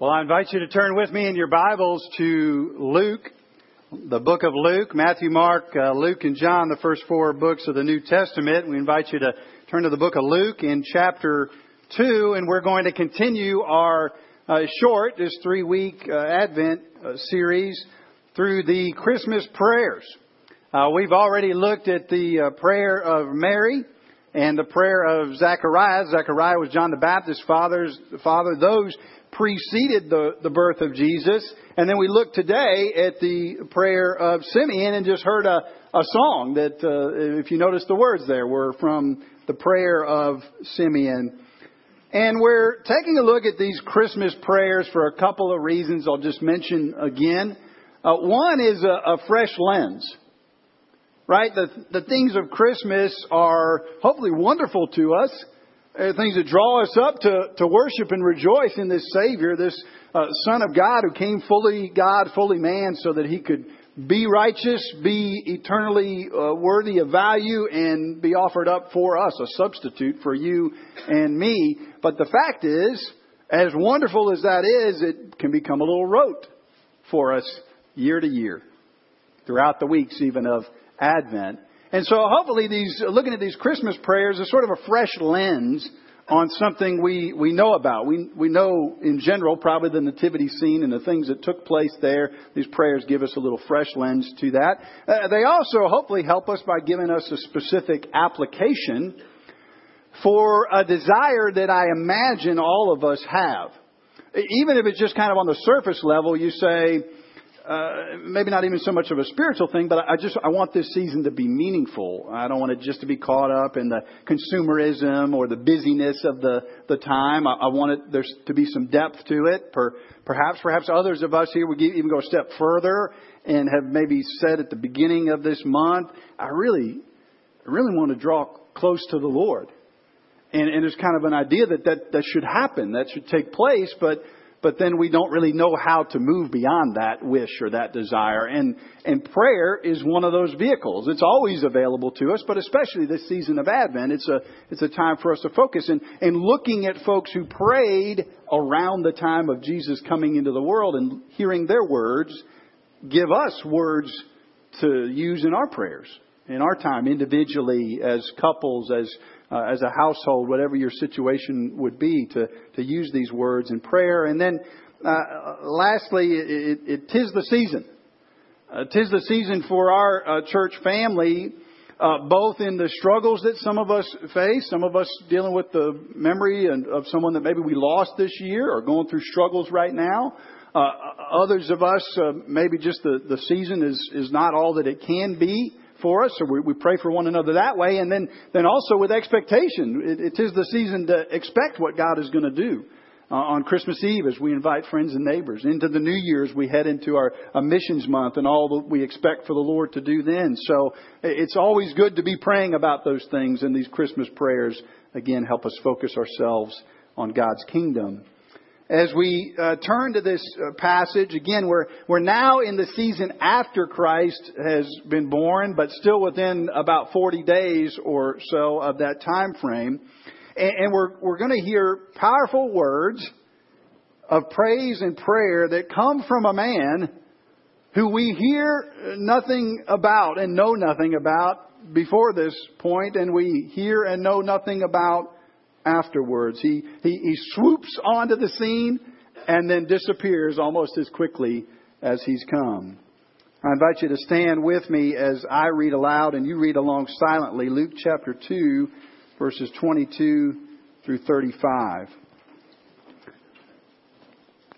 Well, I invite you to turn with me in your Bibles to Luke, the book of Luke, Matthew, Mark, uh, Luke, and John, the first four books of the New Testament. We invite you to turn to the book of Luke in chapter 2, and we're going to continue our uh, short, this three week uh, Advent uh, series through the Christmas prayers. Uh, we've already looked at the uh, prayer of Mary and the prayer of Zachariah. Zachariah was John the Baptist's father's father. Those preceded the, the birth of Jesus. And then we look today at the prayer of Simeon and just heard a, a song that, uh, if you notice the words there, were from the prayer of Simeon. And we're taking a look at these Christmas prayers for a couple of reasons I'll just mention again. Uh, one is a, a fresh lens right? The, the things of Christmas are hopefully wonderful to us, uh, things that draw us up to, to worship and rejoice in this Savior, this uh, Son of God who came fully God, fully man, so that he could be righteous, be eternally uh, worthy of value, and be offered up for us, a substitute for you and me. But the fact is, as wonderful as that is, it can become a little rote for us year to year, throughout the weeks even of Advent. And so hopefully these, looking at these Christmas prayers is sort of a fresh lens on something we, we know about. We, we know in general probably the nativity scene and the things that took place there. These prayers give us a little fresh lens to that. Uh, they also hopefully help us by giving us a specific application for a desire that I imagine all of us have. Even if it's just kind of on the surface level, you say, uh, maybe not even so much of a spiritual thing, but I just I want this season to be meaningful. I don't want it just to be caught up in the consumerism or the busyness of the the time. I, I want it there's to be some depth to it. Per, perhaps perhaps others of us here would even go a step further and have maybe said at the beginning of this month, I really I really want to draw close to the Lord. And, and there's kind of an idea that, that that should happen, that should take place, but but then we don't really know how to move beyond that wish or that desire. And, and prayer is one of those vehicles. It's always available to us, but especially this season of Advent, it's a, it's a time for us to focus. And, and looking at folks who prayed around the time of Jesus coming into the world and hearing their words give us words to use in our prayers, in our time, individually, as couples, as uh, as a household, whatever your situation would be, to, to use these words in prayer. And then, uh, lastly, it, it, tis the season. Uh, tis the season for our uh, church family, uh, both in the struggles that some of us face, some of us dealing with the memory and, of someone that maybe we lost this year or going through struggles right now. Uh, others of us, uh, maybe just the, the season is, is not all that it can be for us, so we, we pray for one another that way, and then, then also with expectation. It, it is the season to expect what God is going to do. Uh, on Christmas Eve, as we invite friends and neighbors. Into the New Year's, we head into our missions month and all that we expect for the Lord to do then. So it's always good to be praying about those things, and these Christmas prayers, again, help us focus ourselves on God's kingdom as we uh, turn to this uh, passage, again, we're, we're now in the season after Christ has been born, but still within about 40 days or so of that time frame. And, and we're, we're going to hear powerful words of praise and prayer that come from a man who we hear nothing about and know nothing about before this point, and we hear and know nothing about afterwards. He, he, he swoops onto the scene and then disappears almost as quickly as he's come. I invite you to stand with me as I read aloud and you read along silently Luke chapter 2, verses 22 through 35.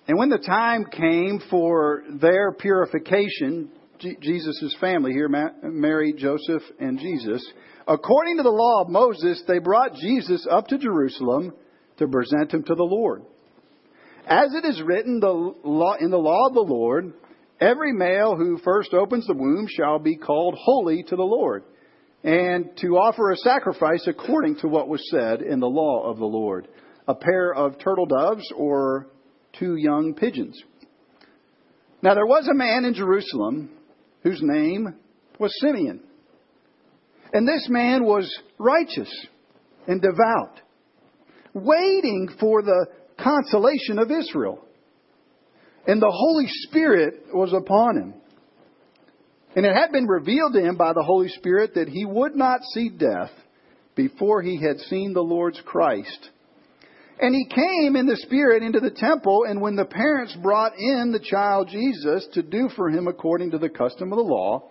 And when the time came for their purification, Jesus' family here, Mary, Joseph, and Jesus, According to the law of Moses, they brought Jesus up to Jerusalem to present him to the Lord. As it is written in the law of the Lord, every male who first opens the womb shall be called holy to the Lord, and to offer a sacrifice according to what was said in the law of the Lord a pair of turtle doves or two young pigeons. Now there was a man in Jerusalem whose name was Simeon. And this man was righteous and devout, waiting for the consolation of Israel. And the Holy Spirit was upon him. And it had been revealed to him by the Holy Spirit that he would not see death before he had seen the Lord's Christ. And he came in the Spirit into the temple, and when the parents brought in the child Jesus to do for him according to the custom of the law,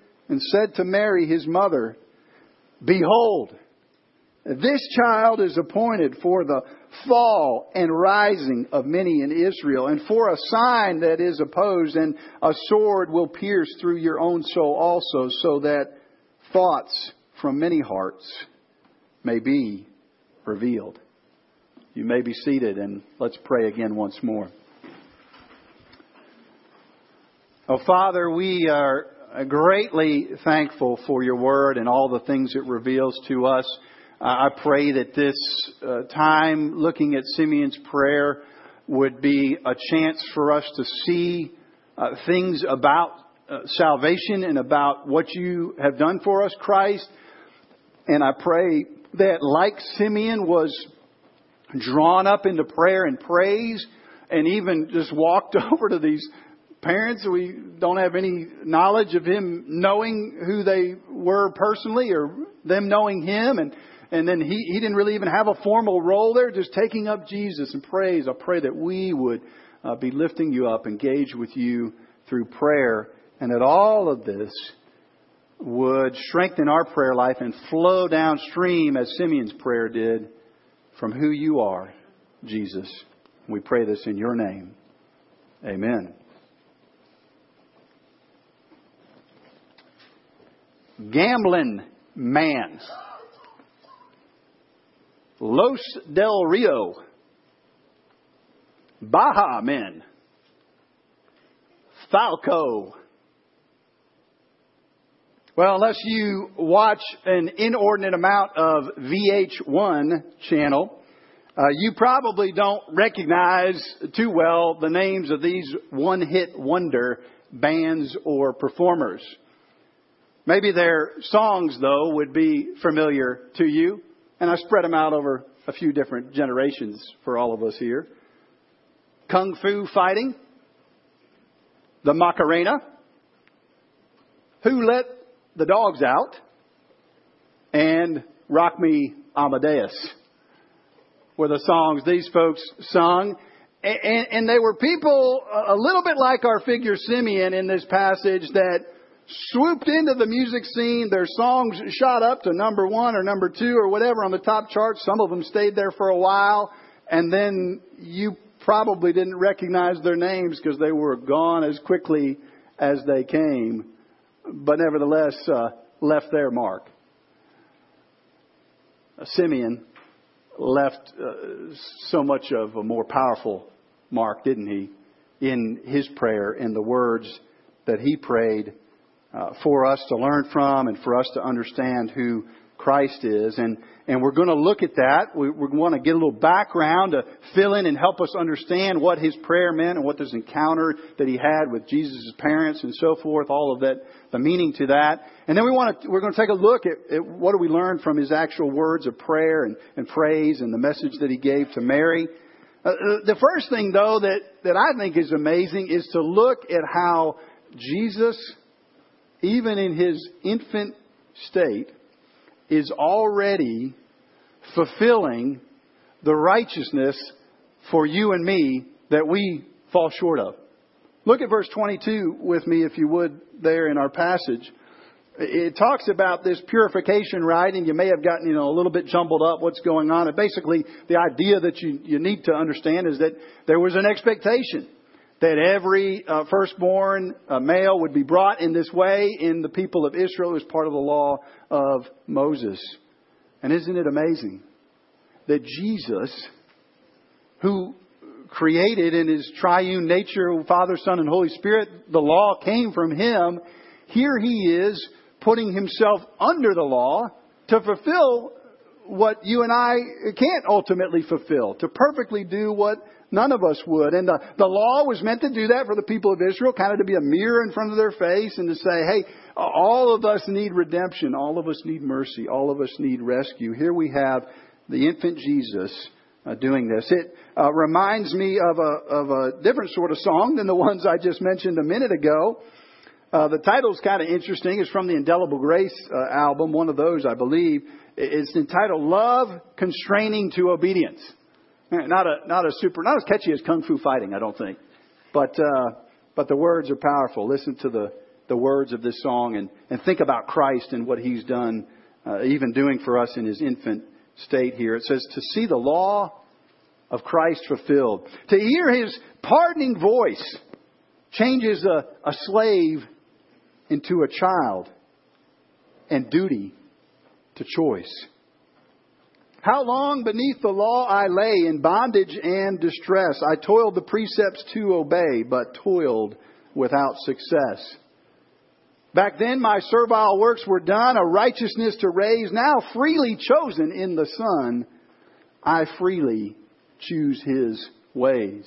and said to Mary, his mother, Behold, this child is appointed for the fall and rising of many in Israel, and for a sign that is opposed, and a sword will pierce through your own soul also, so that thoughts from many hearts may be revealed. You may be seated, and let's pray again once more. Oh, Father, we are greatly thankful for your word and all the things it reveals to us. I pray that this uh, time looking at Simeon's prayer would be a chance for us to see uh, things about uh, salvation and about what you have done for us, Christ. And I pray that, like Simeon was drawn up into prayer and praise, and even just walked over to these parents. We don't have any knowledge of him knowing who they were personally or them knowing him. And, and then he, he didn't really even have a formal role there, just taking up Jesus and praise. I pray that we would uh, be lifting you up, engage with you through prayer, and that all of this would strengthen our prayer life and flow downstream as Simeon's prayer did from who you are, Jesus. We pray this in your name. Amen. Gambling man. Los del Rio. Baha Men. Falco. Well, unless you watch an inordinate amount of VH1 channel, uh, you probably don't recognize too well the names of these one hit wonder bands or performers. Maybe their songs, though, would be familiar to you, and I spread them out over a few different generations for all of us here. Kung Fu Fighting, The Macarena, Who Let the Dogs Out, and Rock Me Amadeus were the songs these folks sung. And, and, they were people a little bit like our figure Simeon in this passage that swooped into the music scene. Their songs shot up to number one or number two or whatever on the top charts. Some of them stayed there for a while. And then you probably didn't recognize their names because they were gone as quickly as they came but nevertheless uh, left their mark. Simeon left uh, so much of a more powerful mark, didn't he, in his prayer, in the words that he prayed uh, for us to learn from and for us to understand who Christ is. And, and we're going to look at that. We, we want to get a little background to fill in and help us understand what his prayer meant and what this encounter that he had with Jesus' parents and so forth, all of that, the meaning to that. And then we want to, we're going to take a look at, at what do we learn from his actual words of prayer and, and praise and the message that he gave to Mary. Uh, uh the first thing, though, that, that I think is amazing is to look at how Jesus, even in his infant state, is already fulfilling the righteousness for you and me that we fall short of. Look at verse 22 with me, if you would, there in our passage. It talks about this purification rite, and you may have gotten, you know, a little bit jumbled up what's going on. And basically, the idea that you, you need to understand is that there was an expectation that every uh, firstborn uh, male would be brought in this way in the people of Israel. as part of the law of Moses. And isn't it amazing that Jesus, who created in his triune nature, Father, Son, and Holy Spirit, the law came from him. Here he is putting himself under the law to fulfill what you and I can't ultimately fulfill, to perfectly do what none of us would. And the, the law was meant to do that for the people of Israel, kind of to be a mirror in front of their face and to say, hey, all of us need redemption. All of us need mercy. All of us need rescue. Here we have the infant Jesus uh, doing this. It uh, reminds me of a, of a different sort of song than the ones I just mentioned a minute ago. Uh, the title's kind of interesting. It's from the Indelible Grace uh, album, one of those, I believe. It's entitled "Love Constraining to Obedience." Not a not a super not as catchy as Kung Fu Fighting, I don't think, but uh, but the words are powerful. Listen to the the words of this song and and think about Christ and what He's done, uh, even doing for us in His infant state here. It says to see the law of Christ fulfilled, to hear His pardoning voice changes a, a slave into a child, and duty to choice. How long beneath the law I lay in bondage and distress. I toiled the precepts to obey, but toiled without success. Back then my servile works were done, a righteousness to raise, now freely chosen in the Son. I freely choose His ways.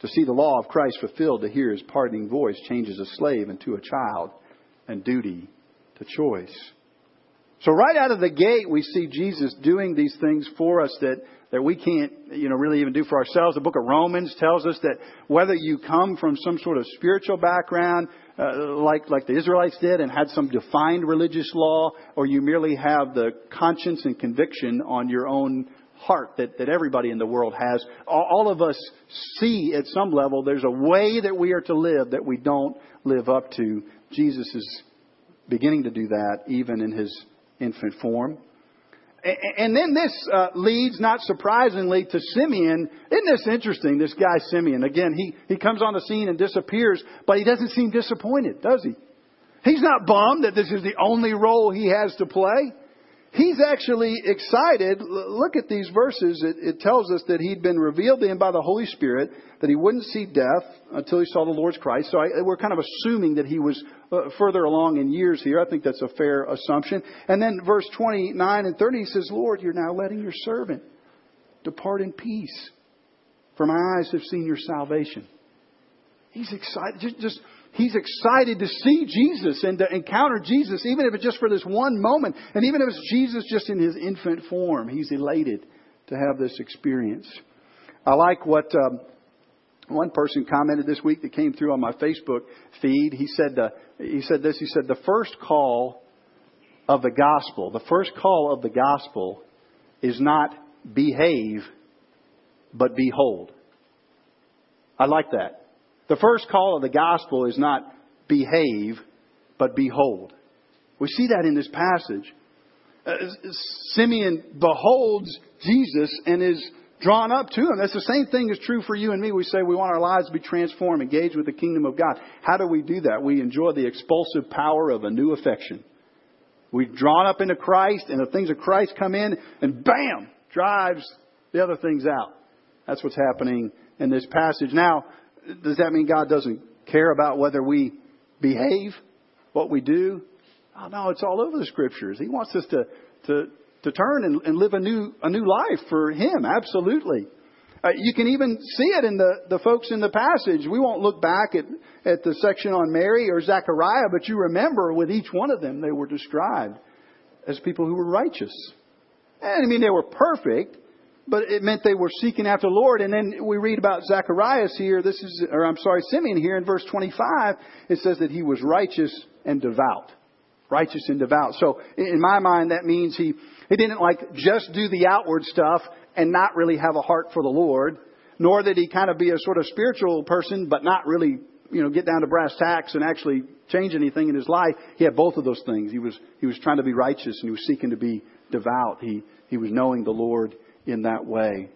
To see the law of Christ fulfilled, to hear His pardoning voice changes a slave into a child, and duty to choice. So right out of the gate, we see Jesus doing these things for us that, that we can't, you know, really even do for ourselves. The book of Romans tells us that whether you come from some sort of spiritual background, uh, like, like the Israelites did and had some defined religious law, or you merely have the conscience and conviction on your own heart that, that everybody in the world has, all, all of us see at some level there's a way that we are to live that we don't live up to. Jesus is beginning to do that even in his infant form. And then this uh, leads, not surprisingly, to Simeon. Isn't this interesting? This guy Simeon. Again, he, he comes on the scene and disappears, but he doesn't seem disappointed, does he? He's not bummed that this is the only role he has to play. He's actually excited. Look at these verses. It, it, tells us that he'd been revealed to him by the Holy Spirit, that he wouldn't see death until he saw the Lord's Christ. So I, we're kind of assuming that he was uh, further along in years here. I think that's a fair assumption. And then verse 29 and 30 he says, Lord, you're now letting your servant depart in peace, for my eyes have seen your salvation. He's excited. Just, just He's excited to see Jesus and to encounter Jesus, even if it's just for this one moment. And even if it's Jesus just in his infant form, he's elated to have this experience. I like what um, one person commented this week that came through on my Facebook feed. He said, uh, he said this. He said, the first call of the gospel, the first call of the gospel is not behave, but behold. I like that. The first call of the gospel is not behave, but behold. We see that in this passage. Uh, Simeon beholds Jesus and is drawn up to him. That's the same thing is true for you and me. We say we want our lives to be transformed, engaged with the kingdom of God. How do we do that? We enjoy the expulsive power of a new affection. We're drawn up into Christ, and the things of Christ come in, and bam, drives the other things out. That's what's happening in this passage. Now, does that mean God doesn't care about whether we behave, what we do? Oh, no, it's all over the scriptures. He wants us to, to, to turn and, and live a new, a new life for Him, absolutely. Uh, you can even see it in the, the folks in the passage. We won't look back at, at the section on Mary or Zechariah, but you remember with each one of them, they were described as people who were righteous. And I mean, they were perfect, but it meant they were seeking after the Lord. And then we read about Zacharias here. This is, or I'm sorry, Simeon here in verse 25. It says that he was righteous and devout. Righteous and devout. So in my mind, that means he, he didn't like just do the outward stuff and not really have a heart for the Lord, nor did he kind of be a sort of spiritual person, but not really, you know, get down to brass tacks and actually change anything in his life. He had both of those things. He was, he was trying to be righteous and he was seeking to be devout. He, he was knowing the Lord in that way.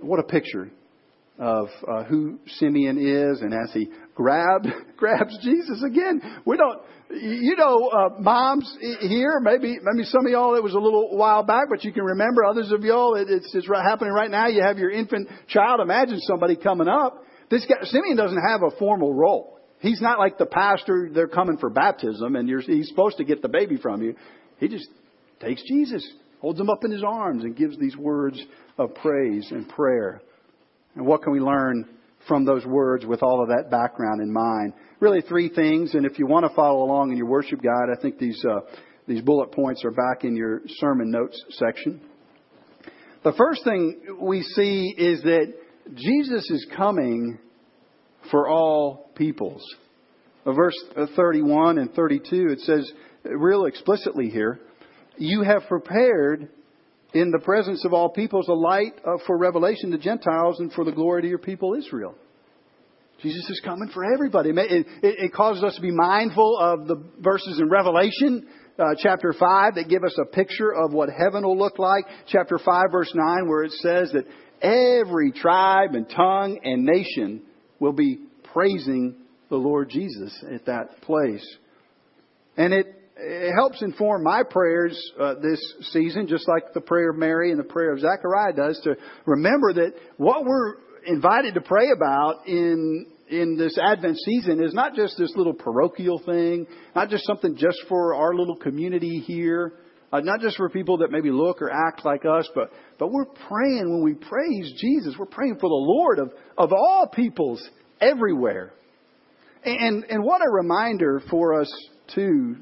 What a picture of uh, who Simeon is, and as he grabbed grabs Jesus again, we don't. You know, uh, moms here, maybe maybe some of y'all it was a little while back, but you can remember. Others of y'all, it, it's it's happening right now. You have your infant child. Imagine somebody coming up. This guy Simeon doesn't have a formal role. He's not like the pastor. They're coming for baptism, and he's supposed to get the baby from you. He just takes Jesus, holds him up in his arms, and gives these words of praise and prayer. And what can we learn from those words with all of that background in mind? Really, three things. And if you want to follow along in your worship guide, I think these uh, these bullet points are back in your sermon notes section. The first thing we see is that Jesus is coming for all peoples. Verse 31 and 32, it says real explicitly here, you have prepared in the presence of all peoples a light uh, for revelation to Gentiles and for the glory to your people Israel. Jesus is coming for everybody. It, causes us to be mindful of the verses in Revelation uh, chapter 5 that give us a picture of what heaven will look like. Chapter 5, verse 9, where it says that every tribe and tongue and nation will be praising the Lord Jesus at that place. And it, it helps inform my prayers uh, this season, just like the prayer of Mary and the prayer of Zechariah does, to remember that what we're invited to pray about in in this Advent season is not just this little parochial thing, not just something just for our little community here, uh, not just for people that maybe look or act like us, but, but we're praying when we praise Jesus, we're praying for the Lord of, of all peoples everywhere. And, and what a reminder for us, too,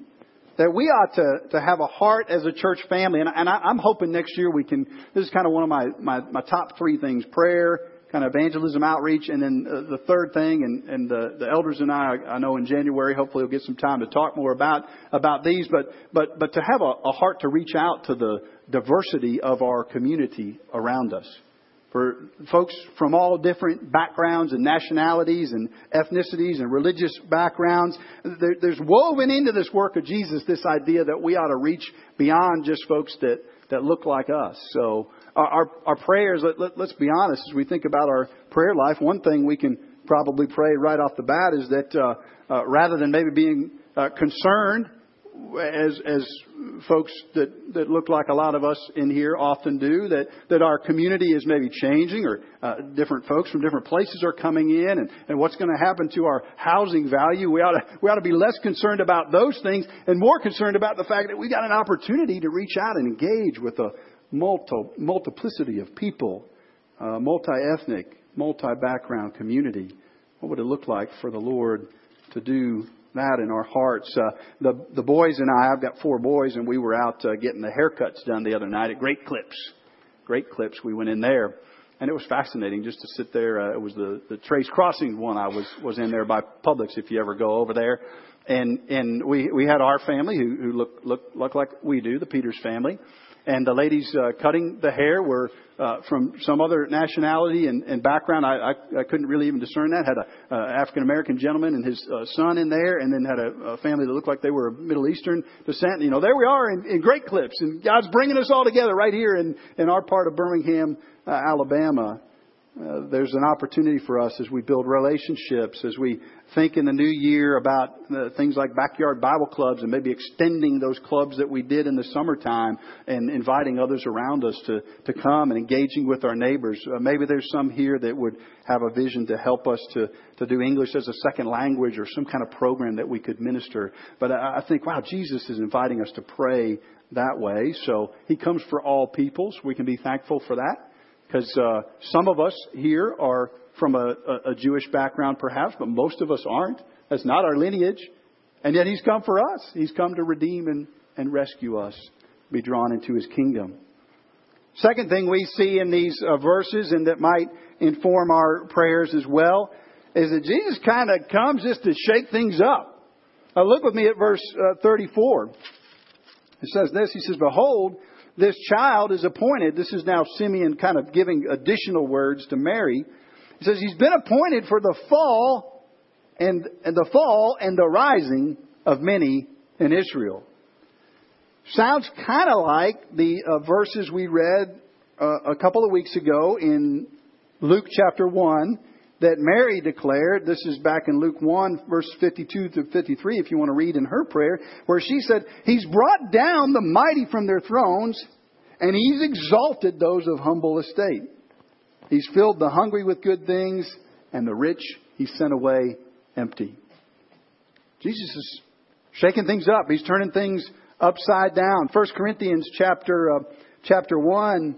that we ought to, to have a heart as a church family. And, and I, I'm hoping next year we can, this is kind of one of my, my, my top three things prayer, kind of evangelism outreach, and then uh, the third thing, and, and the, the elders and I, I know in January, hopefully we'll get some time to talk more about, about these, but, but, but to have a, a heart to reach out to the diversity of our community around us for folks from all different backgrounds and nationalities and ethnicities and religious backgrounds. There, there's woven into this work of Jesus this idea that we ought to reach beyond just folks that, that look like us. So our, our, our prayers, let, let, let's be honest, as we think about our prayer life, one thing we can probably pray right off the bat is that uh, uh, rather than maybe being uh, concerned as as folks that that look like a lot of us in here often do that that our community is maybe changing or uh, different folks from different places are coming in and and what's going to happen to our housing value. We ought to we ought to be less concerned about those things and more concerned about the fact that we got an opportunity to reach out and engage with a multi, multiplicity of people uh, multi-ethnic multi-background community. What would it look like for the Lord to do that in our hearts. Uh, the the boys and I, I've got four boys, and we were out uh, getting the haircuts done the other night at Great Clips. Great Clips. We went in there, and it was fascinating just to sit there. Uh, it was the the Trace Crossing one. I was was in there by Publix. If you ever go over there, and and we we had our family who who look look look like we do, the Peters family, and the ladies uh, cutting the hair were uh, from some other nationality and, and background. I, I, I couldn't really even discern that. Had a uh, African American gentleman and his uh, son in there, and then had a, a family that looked like they were of Middle Eastern descent. You know, there we are in, in Great Clips, and God's bringing us all together right here in in our part of Birmingham, uh, Alabama. Uh, there's an opportunity for us as we build relationships, as we think in the new year about uh, things like backyard Bible clubs and maybe extending those clubs that we did in the summertime and inviting others around us to, to come and engaging with our neighbors. Uh, maybe there's some here that would have a vision to help us to, to do English as a second language or some kind of program that we could minister. But I, I think, wow, Jesus is inviting us to pray that way. So he comes for all peoples. We can be thankful for that because uh, some of us here are from a, a, Jewish background, perhaps, but most of us aren't. That's not our lineage. And yet He's come for us. He's come to redeem and, and rescue us, be drawn into His kingdom. Second thing we see in these uh, verses, and that might inform our prayers as well, is that Jesus kind of comes just to shake things up. Uh, look with me at verse uh, 34. It says this He says, Behold, this child is appointed. This is now Simeon kind of giving additional words to Mary. He says he's been appointed for the fall and, and the fall and the rising of many in Israel. Sounds kind of like the uh, verses we read uh, a couple of weeks ago in Luke chapter 1 that Mary declared. This is back in Luke 1, verse 52 to 53, if you want to read in her prayer, where she said, He's brought down the mighty from their thrones, and He's exalted those of humble estate. He's filled the hungry with good things, and the rich He sent away empty. Jesus is shaking things up. He's turning things upside down. 1 Corinthians chapter, uh, chapter 1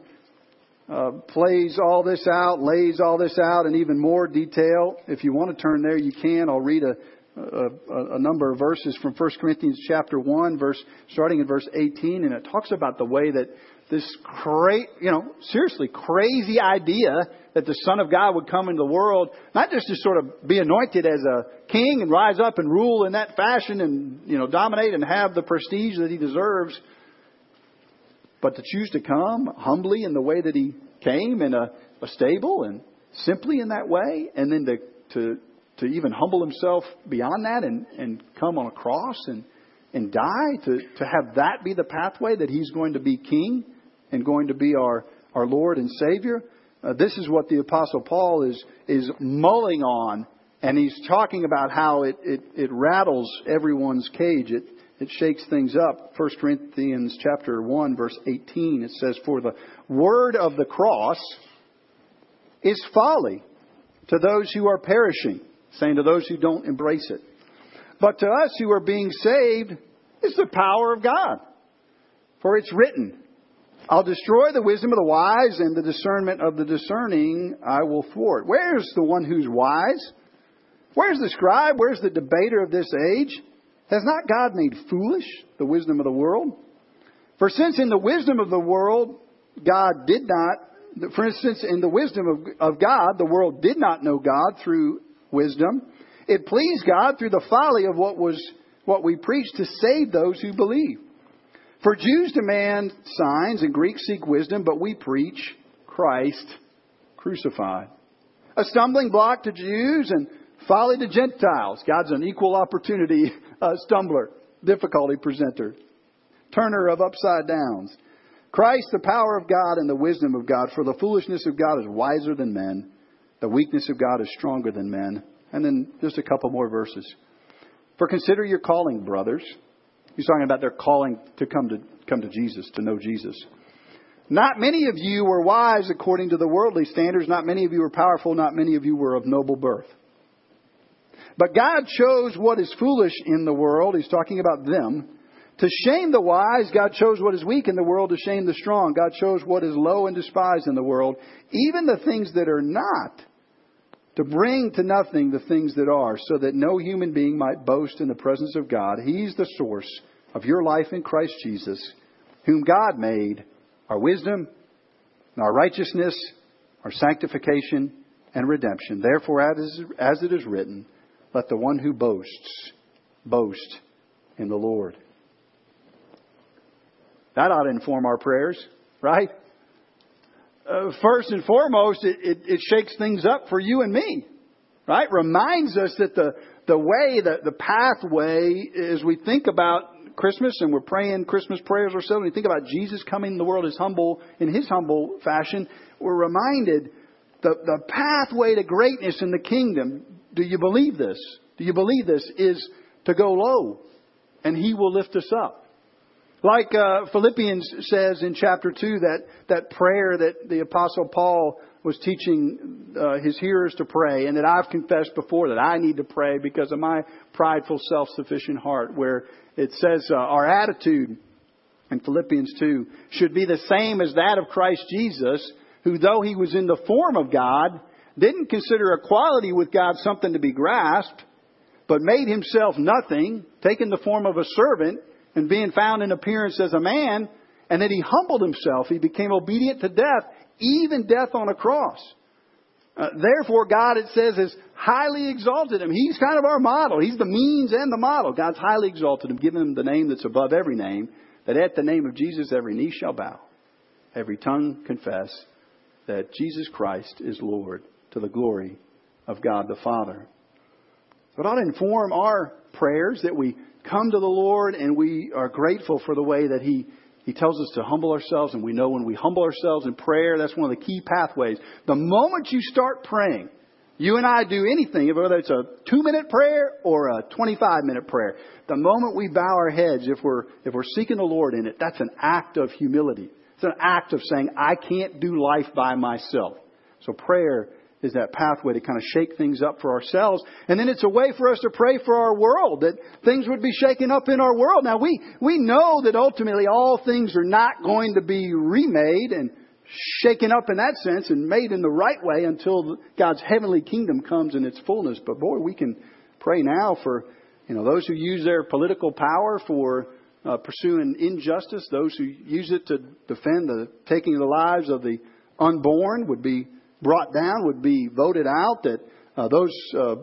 uh, plays all this out, lays all this out in even more detail. If you want to turn there, you can. I'll read a, a, a, number of verses from 1 Corinthians chapter 1, verse, starting in verse 18, and it talks about the way that this cra- you know, seriously crazy idea that the Son of God would come into the world, not just to sort of be anointed as a king and rise up and rule in that fashion and, you know, dominate and have the prestige that he deserves, but to choose to come humbly in the way that he came in a, a stable and simply in that way, and then to, to, to even humble himself beyond that and, and come on a cross and, and die, to, to have that be the pathway that he's going to be king and going to be our, our Lord and Savior. Uh, this is what the Apostle Paul is, is mulling on, and he's talking about how it, it, it rattles everyone's cage. It, it shakes things up. 1 Corinthians chapter 1 verse 18 it says for the word of the cross is folly to those who are perishing, saying to those who don't embrace it. But to us who are being saved is the power of God. For it's written, I'll destroy the wisdom of the wise and the discernment of the discerning I will thwart. Where's the one who's wise? Where's the scribe? Where's the debater of this age? Has not God made foolish the wisdom of the world? For since in the wisdom of the world, God did not, for instance, in the wisdom of, of God, the world did not know God through wisdom, it pleased God through the folly of what was, what we preached to save those who believe. For Jews demand signs and Greeks seek wisdom, but we preach Christ crucified. A stumbling block to Jews and folly to Gentiles. God's an equal opportunity uh, stumbler, difficulty presenter, turner of upside downs. Christ, the power of God and the wisdom of God. For the foolishness of God is wiser than men. The weakness of God is stronger than men. And then just a couple more verses. For consider your calling, brothers. He's talking about their calling to come to come to Jesus, to know Jesus. Not many of you were wise according to the worldly standards. Not many of you were powerful. Not many of you were of noble birth. But God chose what is foolish in the world. He's talking about them. To shame the wise, God chose what is weak in the world to shame the strong. God chose what is low and despised in the world, even the things that are not, to bring to nothing the things that are, so that no human being might boast in the presence of God. He's the source of your life in Christ Jesus, whom God made our wisdom, our righteousness, our sanctification, and redemption. Therefore, as it is written, let the one who boasts boast in the Lord. That ought to inform our prayers, right? Uh, first and foremost, it, it, it, shakes things up for you and me, right? Reminds us that the, the way, the, the pathway, as we think about Christmas and we're praying Christmas prayers ourselves, and we think about Jesus coming in the world as humble, in his humble fashion, we're reminded the, the pathway to greatness in the kingdom do you believe this? Do you believe this? Is to go low, and He will lift us up. Like uh, Philippians says in chapter 2, that, that prayer that the Apostle Paul was teaching uh, his hearers to pray, and that I've confessed before that I need to pray because of my prideful, self sufficient heart, where it says uh, our attitude in Philippians 2 should be the same as that of Christ Jesus, who, though he was in the form of God, didn't consider equality with God something to be grasped, but made himself nothing, taking the form of a servant, and being found in appearance as a man, and that he humbled himself. He became obedient to death, even death on a cross. Uh, therefore, God, it says, has highly exalted him. He's kind of our model. He's the means and the model. God's highly exalted him, given him the name that's above every name, that at the name of Jesus every knee shall bow, every tongue confess that Jesus Christ is Lord to the glory of God the Father. It ought to inform our prayers that we come to the Lord and we are grateful for the way that He He tells us to humble ourselves, and we know when we humble ourselves in prayer, that's one of the key pathways. The moment you start praying, you and I do anything, whether it's a two minute prayer or a 25 minute prayer, the moment we bow our heads, if we're, if we're seeking the Lord in it, that's an act of humility. It's an act of saying, I can't do life by myself. So prayer is that pathway to kind of shake things up for ourselves. And then it's a way for us to pray for our world, that things would be shaken up in our world. Now we, we know that ultimately all things are not going to be remade and shaken up in that sense and made in the right way until God's heavenly kingdom comes in its fullness. But boy, we can pray now for, you know, those who use their political power for uh, pursuing injustice, those who use it to defend the taking of the lives of the unborn would be brought down, would be voted out, that uh, those uh,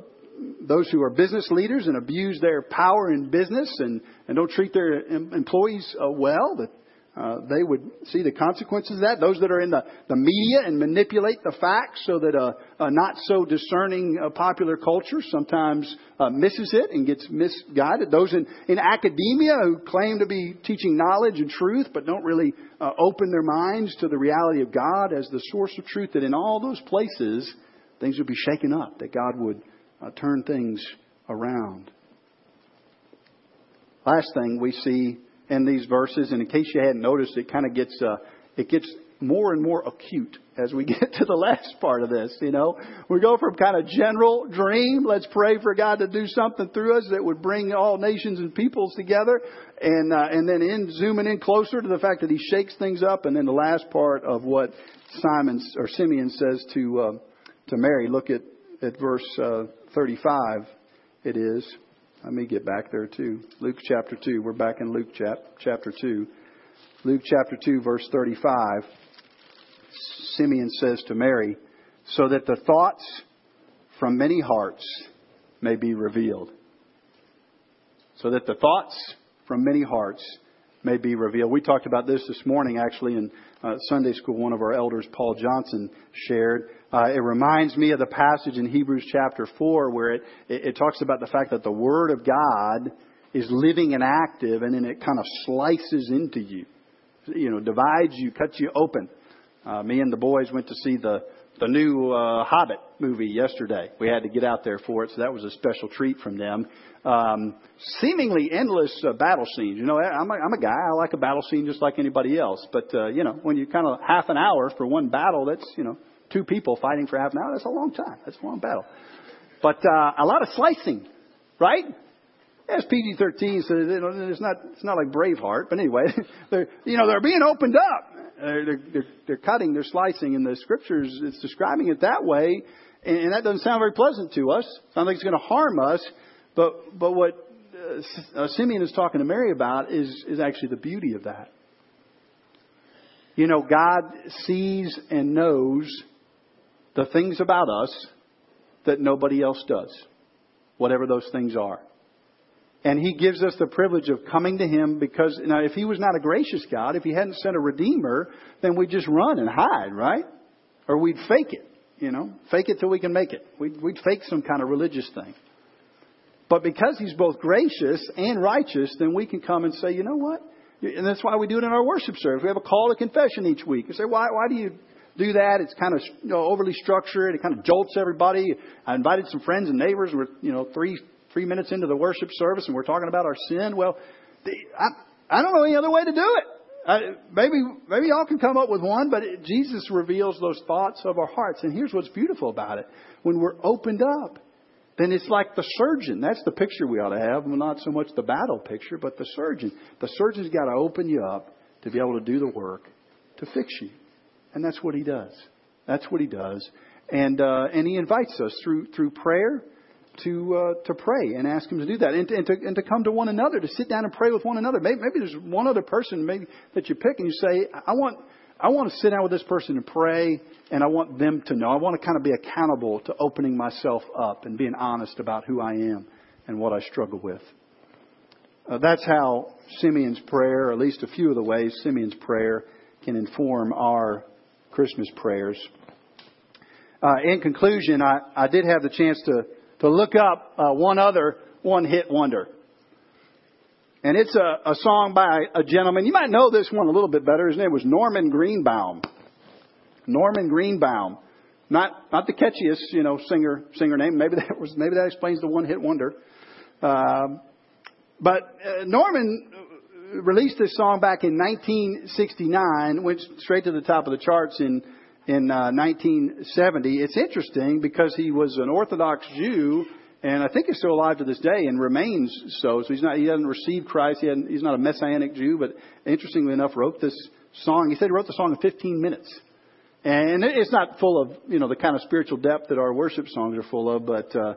those who are business leaders and abuse their power in business and, and don't treat their em- employees uh, well, that uh, they would see the consequences of that. Those that are in the, the media and manipulate the facts so that a, a not so discerning uh, popular culture sometimes uh, misses it and gets misguided. Those in, in academia who claim to be teaching knowledge and truth but don't really uh, open their minds to the reality of God as the source of truth, that in all those places things would be shaken up, that God would uh, turn things around. Last thing we see in these verses, and in case you hadn't noticed, it kind of gets uh, it gets more and more acute as we get to the last part of this. You know, we go from kind of general dream, let's pray for God to do something through us that would bring all nations and peoples together, and uh, and then in zooming in closer to the fact that He shakes things up, and then the last part of what Simon or Simeon says to uh, to Mary. Look at at verse uh, 35. It is. Let me get back there too. Luke chapter 2. We're back in Luke chap- chapter 2. Luke chapter 2, verse 35. Simeon says to Mary, so that the thoughts from many hearts may be revealed. So that the thoughts from many hearts may be revealed. We talked about this this morning, actually, in uh, Sunday school. One of our elders, Paul Johnson, shared. Uh, it reminds me of the passage in Hebrews chapter 4 where it, it, it talks about the fact that the Word of God is living and active, and then it kind of slices into you, you know, divides you, cuts you open. Uh, me and the boys went to see the the new uh, Hobbit movie yesterday. We had to get out there for it, so that was a special treat from them. Um, seemingly endless uh, battle scenes. You know, I'm a, I'm a guy. I like a battle scene just like anybody else. But uh, you know, when you kind of half an hour for one battle, that's you know two people fighting for half an hour. That's a long time. That's a long battle. But uh, a lot of slicing, right? As PG-13 says, you know, it's not it's not like Braveheart, but anyway, they're you know they're being opened up. They're, they're, they're cutting, they're slicing, and the scriptures it's describing it that way, and, and that doesn't sound very pleasant to us. Sounds like it's going to harm us. But but what uh, Simeon is talking to Mary about is is actually the beauty of that. You know, God sees and knows the things about us that nobody else does, whatever those things are. And He gives us the privilege of coming to Him because, now, if He was not a gracious God, if He hadn't sent a Redeemer, then we'd just run and hide, right? Or we'd fake it, you know, fake it till we can make it. We'd, we'd fake some kind of religious thing. But because He's both gracious and righteous, then we can come and say, you know what? And that's why we do it in our worship service. We have a call to confession each week. You say, why, why do you do that? It's kind of you know, overly structured. It kind of jolts everybody. I invited some friends and neighbors. We're, you know, three three minutes into the worship service and we're talking about our sin. Well, I, I don't know any other way to do it. I, maybe maybe y'all can come up with one, but it, Jesus reveals those thoughts of our hearts. And here's what's beautiful about it: when we're opened up, then it's like the surgeon. That's the picture we ought to have, well, not so much the battle picture, but the surgeon. The surgeon's got to open you up to be able to do the work to fix you, and that's what he does. That's what he does, and uh, and he invites us through through prayer to uh, to pray and ask Him to do that, and to, and to and to come to one another, to sit down and pray with one another. Maybe, maybe there's one other person maybe that you pick, and you say, I want I want to sit down with this person and pray, and I want them to know. I want to kind of be accountable to opening myself up and being honest about who I am and what I struggle with. Uh, that's how Simeon's prayer, or at least a few of the ways Simeon's prayer can inform our Christmas prayers. Uh, in conclusion, I, I did have the chance to to look up uh, one other one hit wonder. And it's a, a song by a gentleman. You might know this one a little bit better. His name was Norman Greenbaum. Norman Greenbaum. Not not the catchiest, you know, singer singer name. Maybe that was maybe that explains the one hit wonder. Um, but uh, Norman released this song back in 1969, went straight to the top of the charts in in uh, 1970. It's interesting because he was an Orthodox Jew, and I think he's still alive to this day and remains so. So he's not he hasn't received Christ. He he's not a Messianic Jew, but interestingly enough, wrote this song. He said he wrote the song in 15 minutes. And it's not full of, you know, the kind of spiritual depth that our worship songs are full of, but, uh,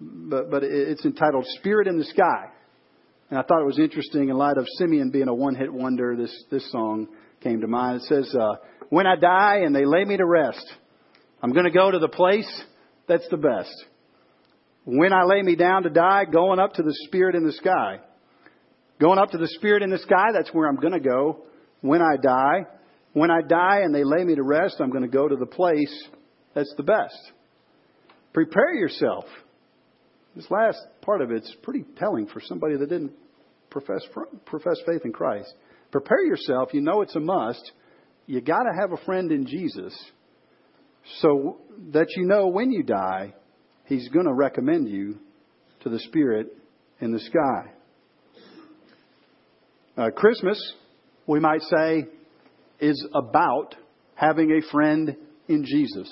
but, but it's entitled Spirit in the Sky. And I thought it was interesting in light of Simeon being a one hit wonder, this, this song came to mind. It says, uh, When I die and they lay me to rest, I'm going to go to the place that's the best. When I lay me down to die, going up to the Spirit in the sky. Going up to the Spirit in the sky, that's where I'm going to go. When I die, when I die and they lay me to rest, I'm going to go to the place that's the best. Prepare yourself. This last part of it's pretty telling for somebody that didn't profess profess faith in Christ. Prepare yourself. You know it's a must. You got to have a friend in Jesus, so that you know when you die, He's going to recommend you to the Spirit in the sky. Uh, Christmas, we might say, is about having a friend in Jesus.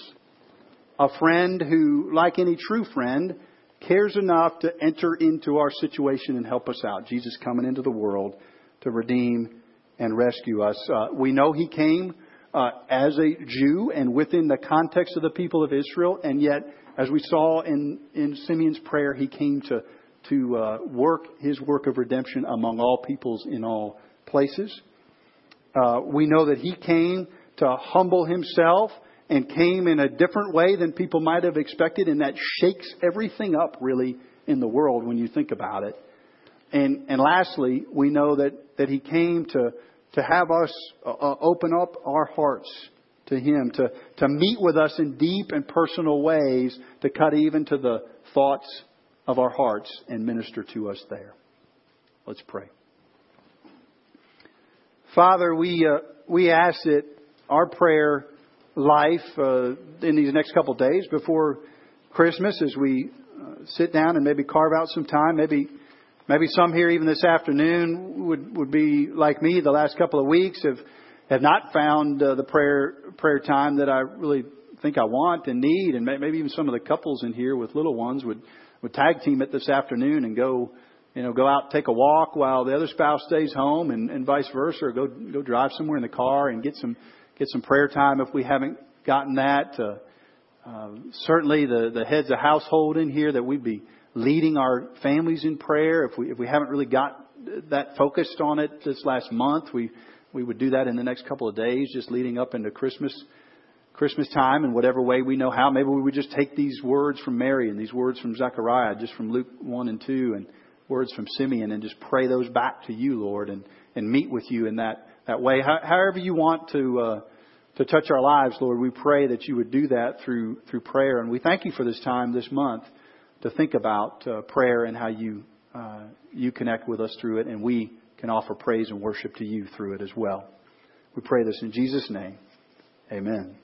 A friend who, like any true friend, cares enough to enter into our situation and help us out. Jesus coming into the world to redeem and rescue us. Uh, we know he came uh, as a Jew and within the context of the people of Israel, and yet, as we saw in, in Simeon's prayer, he came to, to uh, work his work of redemption among all peoples in all places. Uh, we know that he came to humble himself and came in a different way than people might have expected, and that shakes everything up really in the world when you think about it. And, and lastly, we know that, that he came to, to have us uh, uh open up our hearts to him, to, to meet with us in deep and personal ways, to cut even to the thoughts of our hearts and minister to us there. Let's pray. Father, we, uh, we ask that our prayer life uh, in these next couple of days before Christmas as we uh, sit down and maybe carve out some time, maybe maybe some here even this afternoon would would be like me. The last couple of weeks have have not found uh, the prayer prayer time that I really think I want and need. And maybe even some of the couples in here with little ones would would tag team it this afternoon and go you know, go out take a walk while the other spouse stays home, and, and vice versa, or go go drive somewhere in the car and get some get some prayer time if we haven't gotten that. Uh, uh, certainly, the the heads of household in here that we'd be leading our families in prayer. If we if we haven't really got that focused on it this last month, we we would do that in the next couple of days, just leading up into Christmas. Christmas time in whatever way we know how. Maybe we would just take these words from Mary and these words from Zechariah, just from Luke 1 and 2, and words from Simeon and just pray those back to you, Lord, and, and meet with you in that, that way. How, however you want to, uh, to touch our lives, Lord, we pray that you would do that through, through prayer. And we thank you for this time this month to think about uh, prayer and how you, uh, you connect with us through it, and we can offer praise and worship to you through it as well. We pray this in Jesus' name. Amen.